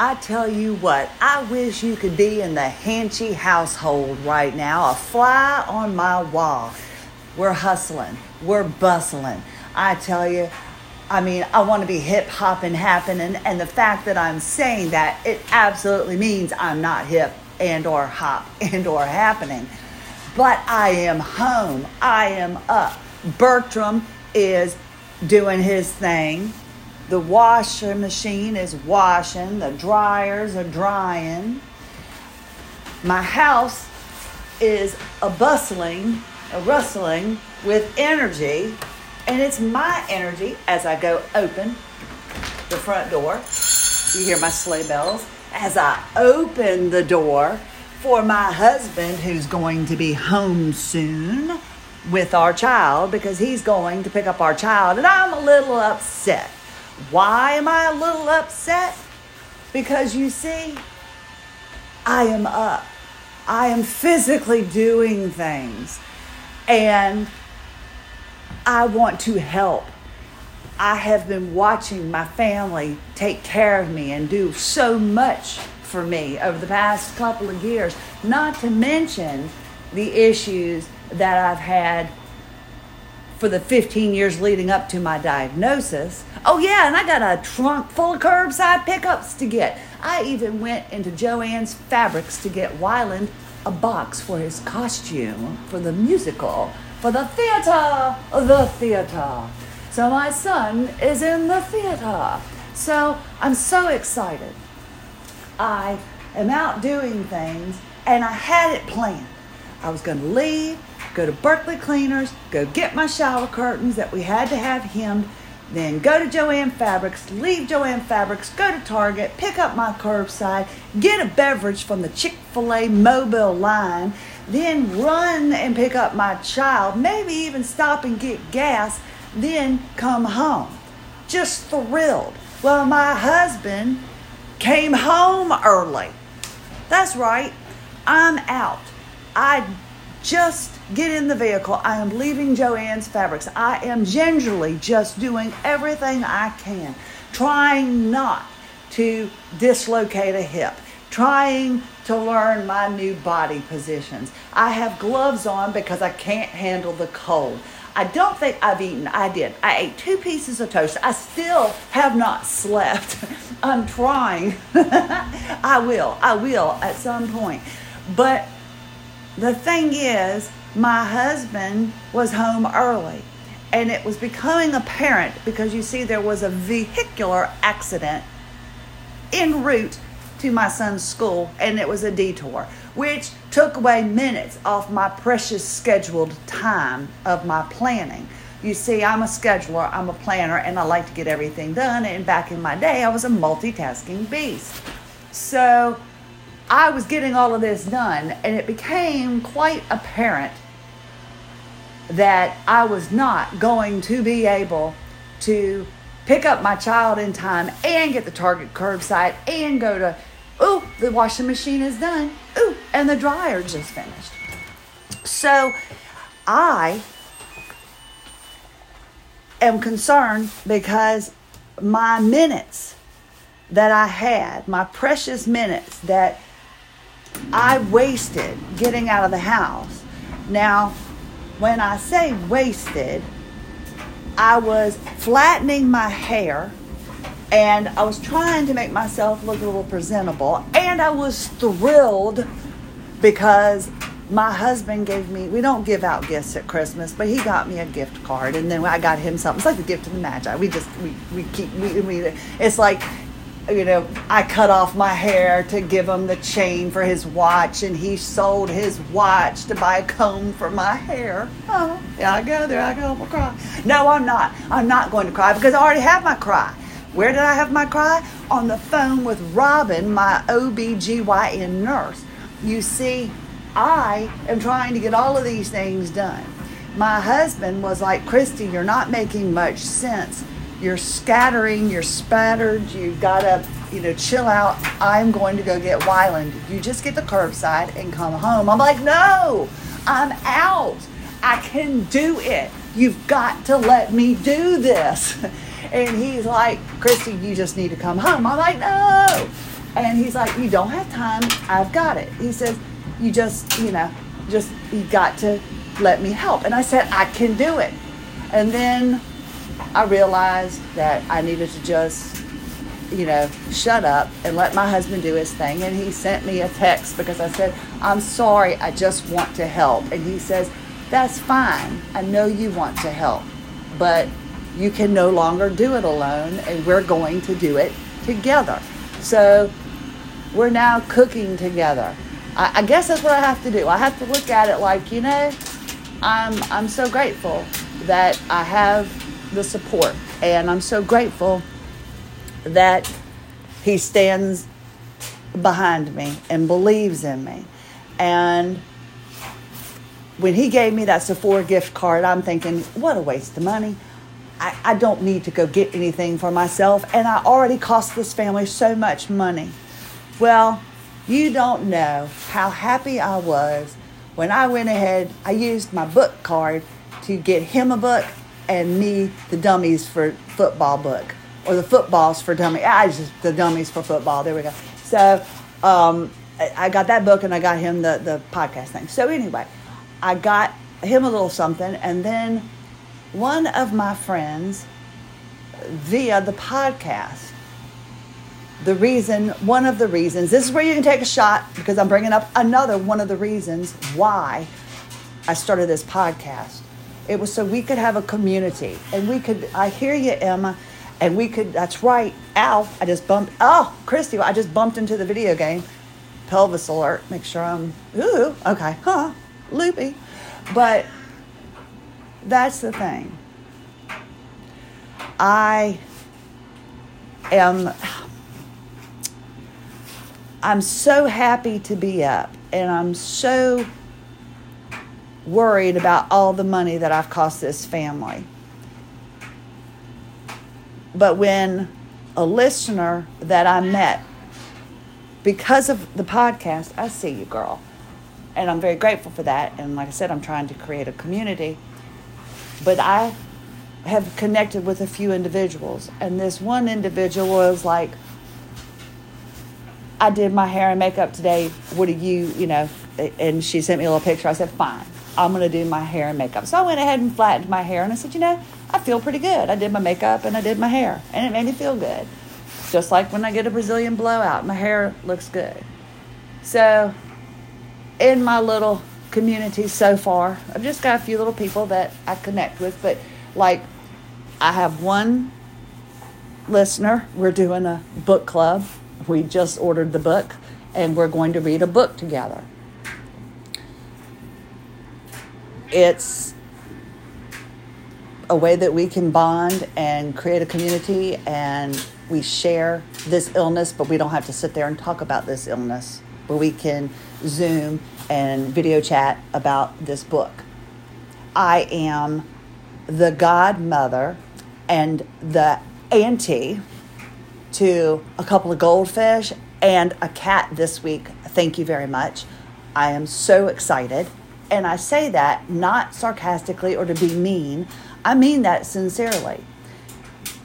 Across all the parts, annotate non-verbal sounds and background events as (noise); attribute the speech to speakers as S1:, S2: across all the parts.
S1: I tell you what, I wish you could be in the Hanchey household right now, a fly on my wall. We're hustling, we're bustling. I tell you, I mean, I want to be hip hopping happening, and the fact that I'm saying that, it absolutely means I'm not hip and or hop (laughs) and or happening. But I am home. I am up. Bertram is doing his thing. The washer machine is washing. The dryers are drying. My house is a bustling, a rustling with energy. And it's my energy as I go open the front door. You hear my sleigh bells. As I open the door for my husband, who's going to be home soon with our child because he's going to pick up our child. And I'm a little upset. Why am I a little upset? Because you see, I am up. I am physically doing things. And I want to help. I have been watching my family take care of me and do so much for me over the past couple of years, not to mention the issues that I've had for the 15 years leading up to my diagnosis. Oh, yeah, and I got a trunk full of curbside pickups to get. I even went into Joann's Fabrics to get Wyland a box for his costume for the musical, for the theater, the theater. So my son is in the theater. So I'm so excited. I am out doing things and I had it planned. I was going to leave, go to Berkeley Cleaners, go get my shower curtains that we had to have hemmed, then go to Joann Fabrics, leave Joann Fabrics, go to Target, pick up my curbside, get a beverage from the Chick fil A mobile line, then run and pick up my child, maybe even stop and get gas, then come home. Just thrilled. Well, my husband came home early. That's right, I'm out. I just get in the vehicle. I am leaving Joann's Fabrics. I am gingerly just doing everything I can, trying not to dislocate a hip, trying to learn my new body positions. I have gloves on because I can't handle the cold. I don't think I've eaten. I did. I ate two pieces of toast. I still have not slept. (laughs) I'm trying. (laughs) I will. I will at some point. But the thing is, my husband was home early and it was becoming apparent because you see there was a vehicular accident en route to my son's school and it was a detour which took away minutes off my precious scheduled time of my planning. You see i'm a scheduler i'm a planner and i like to get everything done and back in my day i was a multitasking beast. So i was getting all of this done and it became quite apparent that I was not going to be able to pick up my child in time and get the Target curbside and go to, ooh, the washing machine is done. Ooh, and the dryer just finished. So I am concerned because my minutes that I had, my precious minutes that I wasted getting out of the house. Now, when I say wasted, I was flattening my hair and I was trying to make myself look a little presentable. And I was thrilled because my husband gave me, we don't give out gifts at Christmas, but he got me a gift card. And then I got him something. It's like the gift of the Magi. We just, we, we keep, we, we, it's like you know, I cut off my hair to give him the chain for his watch, and he sold his watch to buy a comb for my hair. Oh, yeah, I go there, I go, I'm cry. No, I'm not. I'm not going to cry because I already have my cry. Where did I have my cry? On the phone with Robin, my OBGYN nurse. You see, I am trying to get all of these things done. My husband was like, Christie, you're not making much sense you're scattering, you're spattered, you gotta, you know, chill out. I'm going to go get Wyland. You just get the curbside and come home. I'm like, no, I'm out. I can do it. You've got to let me do this. (laughs) And he's like, Christie, you just need to come home. I'm like, no. And he's like, You don't have time. I've got it. He says, You just, you know, just, you got to let me help. And I said, I can do it. And then I realized that I needed to just, you know, shut up and let my husband do his thing. And he sent me a text because I said, I'm sorry, I just want to help. And he says, That's fine. I know you want to help, but you can no longer do it alone, and we're going to do it together. So we're now cooking together. I, I guess that's what I have to do. I have to look at it like, you know, I'm I'm so grateful that I have the support, and I'm so grateful that he stands behind me and believes in me. And when he gave me that Sephora gift card, I'm thinking, what a waste of money. I, I don't need to go get anything for myself, and I already cost this family so much money. Well, you don't know how happy I was when I went ahead, I used my book card to get him a book and me the dummies for football book or the footballs for dummy. I just the dummies for football. There we go. So um, I got that book and I got him the the podcast thing. So anyway, I got him a little something, and then one of my friends via the podcast. The reason, one of the reasons, this is where you can take a shot because I'm bringing up another one of the reasons why I started this podcast. It was so we could have a community and we could, I hear you, Emma, and we could, that's right, Al, I just bumped, oh, Christie, I just bumped into the video game. Pelvis alert, make sure I'm, ooh, okay, huh, loopy. But that's the thing. I am I'm so happy to be up and I'm so worried about all the money that I've cost this family. But when a listener that I met because of the podcast, I see you, girl. And I'm very grateful for that. And like I said, I'm trying to create a community. But I have connected with a few individuals. And this one individual was like, I did my hair and makeup today. What do you, you know? And she sent me a little picture. I said, fine, I'm going to do my hair and makeup. So I went ahead and flattened my hair and I said, you know, I feel pretty good. I did my makeup and I did my hair and it made me feel good. Just like when I get a Brazilian blowout, my hair looks good. So in my little community so far, I've just got a few little people that I connect with, but like I have one listener. We're doing a book club we just ordered the book and we're going to read a book together. It's a way that we can bond and create a community and we share this illness, but we don't have to sit there and talk about this illness, where we can Zoom and video chat about this book. I am the godmother and the auntie to a couple of goldfish and a cat this week. Thank you very much. I am so excited. And I say that not sarcastically or to be mean, I mean that sincerely.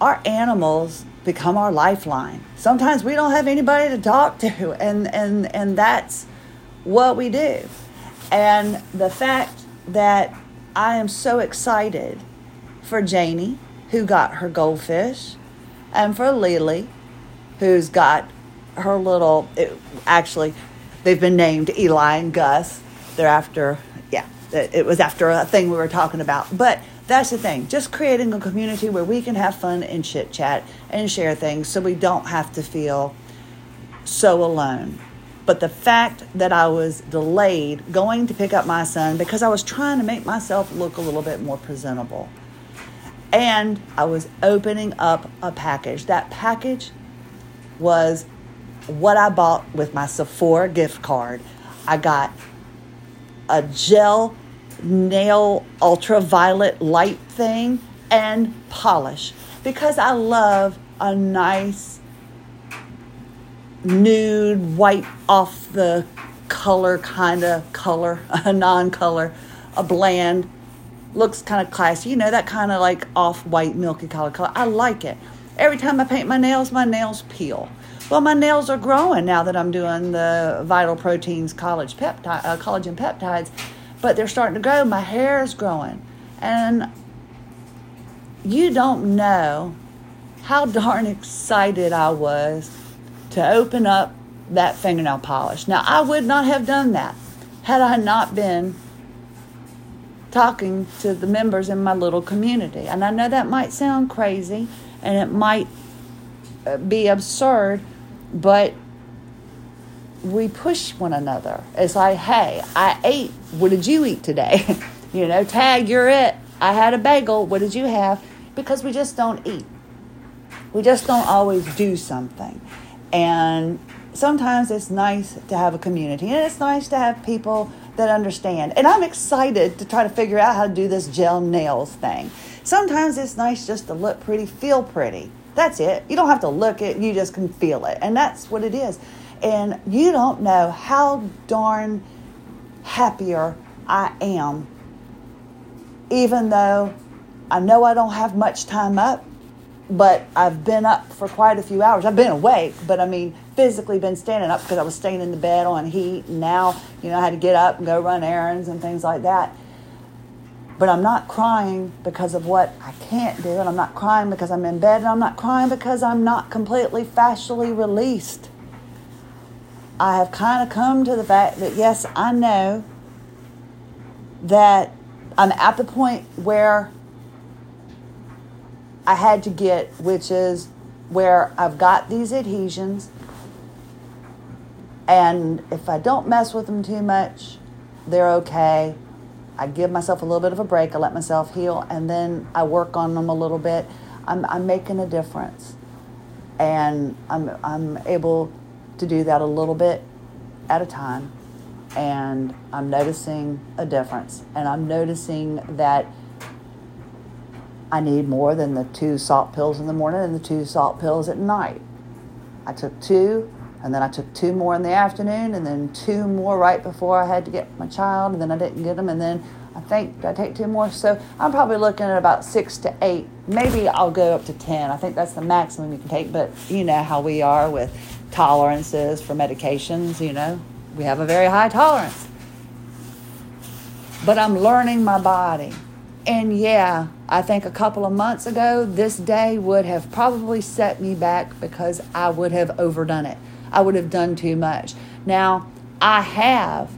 S1: Our animals become our lifeline. Sometimes we don't have anybody to talk to, and, and, and that's what we do. And the fact that I am so excited for Janie, who got her goldfish, and for Lily, who's got her little. It, actually, they've been named Eli and Gus. They're after, yeah, it was after a thing we were talking about. But that's the thing, just creating a community where we can have fun and chit chat and share things so we don't have to feel so alone. But the fact that I was delayed going to pick up my son because I was trying to make myself look a little bit more presentable and I was opening up a package. That package was what I bought with my Sephora gift card. I got a gel nail ultraviolet light thing and polish because I love a nice nude white off the color kind of color, (laughs) a non color, a bland looks kind of classy. You know, that kind of like off white, milky color color. I like it. Every time I paint my nails, my nails peel. Well, my nails are growing now that I'm doing the Vital Proteins uh, collagen peptides, but they're starting to grow. My hair is growing, and you don't know how darn excited I was to open up that fingernail polish. Now, I would not have done that had I not been talking to the members in my little community. And I know that might sound crazy and it might uh, be absurd, but we push one another. It's like, hey, I ate. What did you eat today? (laughs) you know, tag, you're it. I had a bagel. What did you have? Because we just don't eat. We just don't always do something. And sometimes it's nice to have a community and it's nice to have people that understand. And I'm excited to try to figure out how to do this gel nails thing. Sometimes it's nice just to look pretty, feel pretty. That's it. You don't have to look it, you just can feel it. And that's what it is. And you don't know how darn happier I am, even though I know I don't have much time up, but I've been up for quite a few hours. I've been awake, but I mean, physically been standing up because I was staying in the bed on heat. And now, you know, I had to get up and go run errands and things like that. But I'm not crying because of what I can't do, and I'm not crying because I'm in bed, and I'm not crying because I'm not completely fascially released. I have kind of come to the fact that, yes, I know that I'm at the point where I had to get, which is where I've got these adhesions and if I don't mess with them too much, they're okay. I give myself a little bit of a break. I let myself heal, and then I work on them a little bit. I'm, I'm making a difference, and I'm I'm able to do that a little bit at a time, and I'm noticing a difference, and I'm noticing that I need more than the two salt pills in the morning and the two salt pills at night. I took two and then I took two more in the afternoon, and then two more right before I had to get my child, and then I didn't get them, and then I think I take two more. So I'm probably looking at about six to eight. Maybe I'll go up to ten. I think that's the maximum you can take. But you know how we are with tolerances for medications. You know, we have a very high tolerance. But I'm learning my body. And yeah, I think a couple of months ago, this day would have probably set me back because I would have overdone it. I would have done too much. Now, I have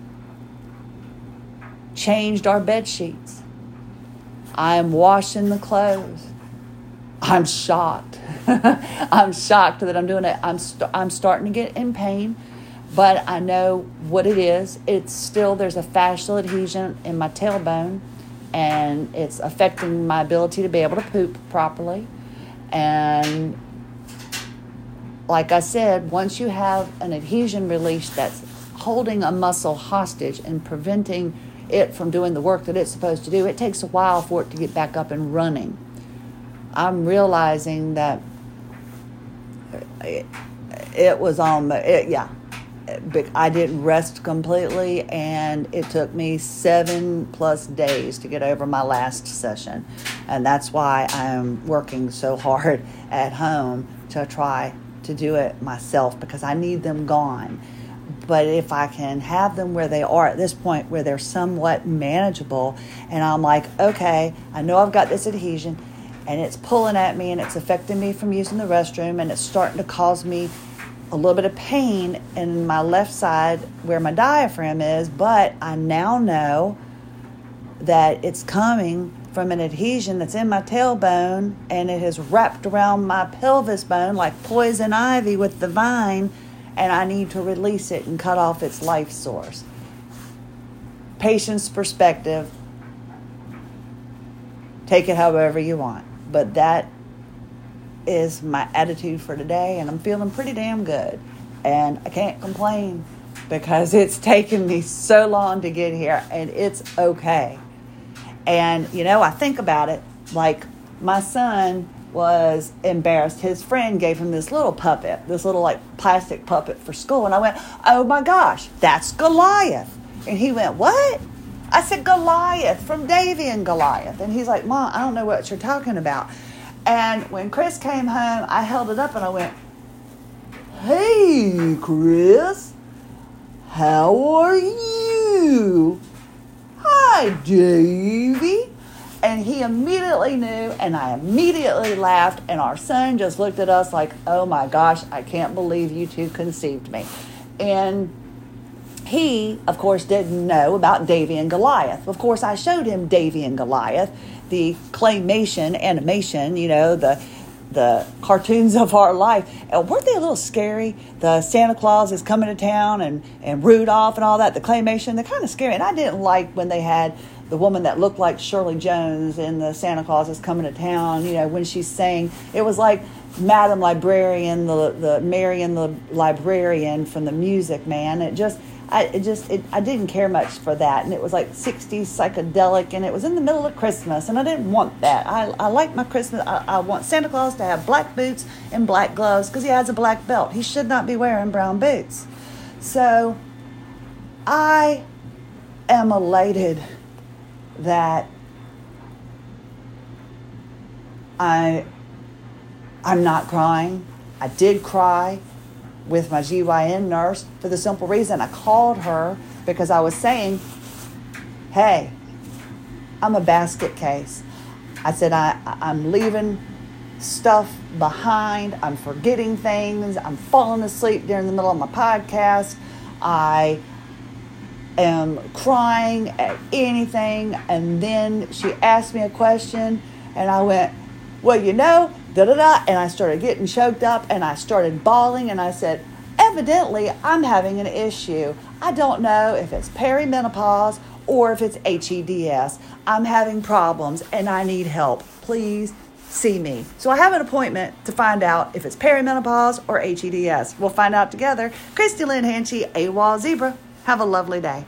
S1: changed our bed sheets. I am washing the clothes. I'm shocked. (laughs) I'm shocked that I'm doing it. I'm, i st- I'm starting to get in pain, but I know what it is. It's still, there's a fascial adhesion in my tailbone, and it's affecting my ability to be able to poop properly. And like I said, once you have an adhesion release that's holding a muscle hostage and preventing it from doing the work that it's supposed to do, it takes a while for it to get back up and running. I'm realizing that it, it was on, it, yeah, I didn't rest completely, and it took me seven plus days to get over my last session. And that's why I'm working so hard (laughs) at home to try to do it myself because I need them gone. But if I can have them where they are at this point, where they're somewhat manageable, and I'm like, okay, I know I've got this adhesion and it's pulling at me and it's affecting me from using the restroom and it's starting to cause me a little bit of pain in my left side where my diaphragm is, but I now know that it's coming from an adhesion that's in my tailbone and it has wrapped around my pelvis bone like poison ivy with the vine, and I need to release it and cut off its life source. Patient's perspective, take it however you want, but that is my attitude for today, and I'm feeling pretty damn good. And I can't complain because it's (laughs) taken me so long to get here, and it's okay. And, you know, I think about it like my son was embarrassed. His friend gave him this little puppet, this little like plastic puppet for school. And I went, oh my gosh, that's Goliath. And he went, what? I said, Goliath from Davy and Goliath. And he's like, Mom, I don't know what you're talking about. And when Chris came home, I held it up and I went, Hey, Chris. How are you? Hi, Davy. And he immediately knew, and I immediately laughed, and our son just looked at us like, oh my gosh, I can't believe you two conceived me. And he, of course, didn't know about Davy and Goliath. Of course, I showed him Davy and Goliath, the claymation animation, you know, the the cartoons of our life. And weren't they a little scary? The Santa Claus is coming to town and, and Rudolph and all that, the claymation, they're kind of scary. And I didn't like when they had the woman that looked like Shirley Jones in the Santa Claus is coming to town, you know, when she's saying, it was like Madam Librarian, the, the Marion the Librarian from the Music Man. It just, I just it, I didn't care much for that, and it was like '60s psychedelic, and it was in the middle of Christmas, and I didn't want that. I, I like my Christmas. I, I want Santa Claus to have black boots and black gloves because he has a black belt. He should not be wearing brown boots. So I am elated that I I'm not crying. I did cry with my GYN nurse for the simple reason I called her because I was saying, hey, I'm a basket case. I said, I, I'm leaving stuff behind. I'm forgetting things. I'm falling asleep during the middle of my podcast. I am crying at anything. And then she asked me a question, and I went, Well, you know, da da da. And I started getting choked up and I started bawling and I said, evidently I'm having an issue. I don't know if it's perimenopause or if it's HEDS. I'm having problems and I need help. Please see me. So I have an appointment to find out if it's perimenopause or HEDS. We'll find out together. Christie Lynn Hanchey, AWOL Zebra. Have a lovely day.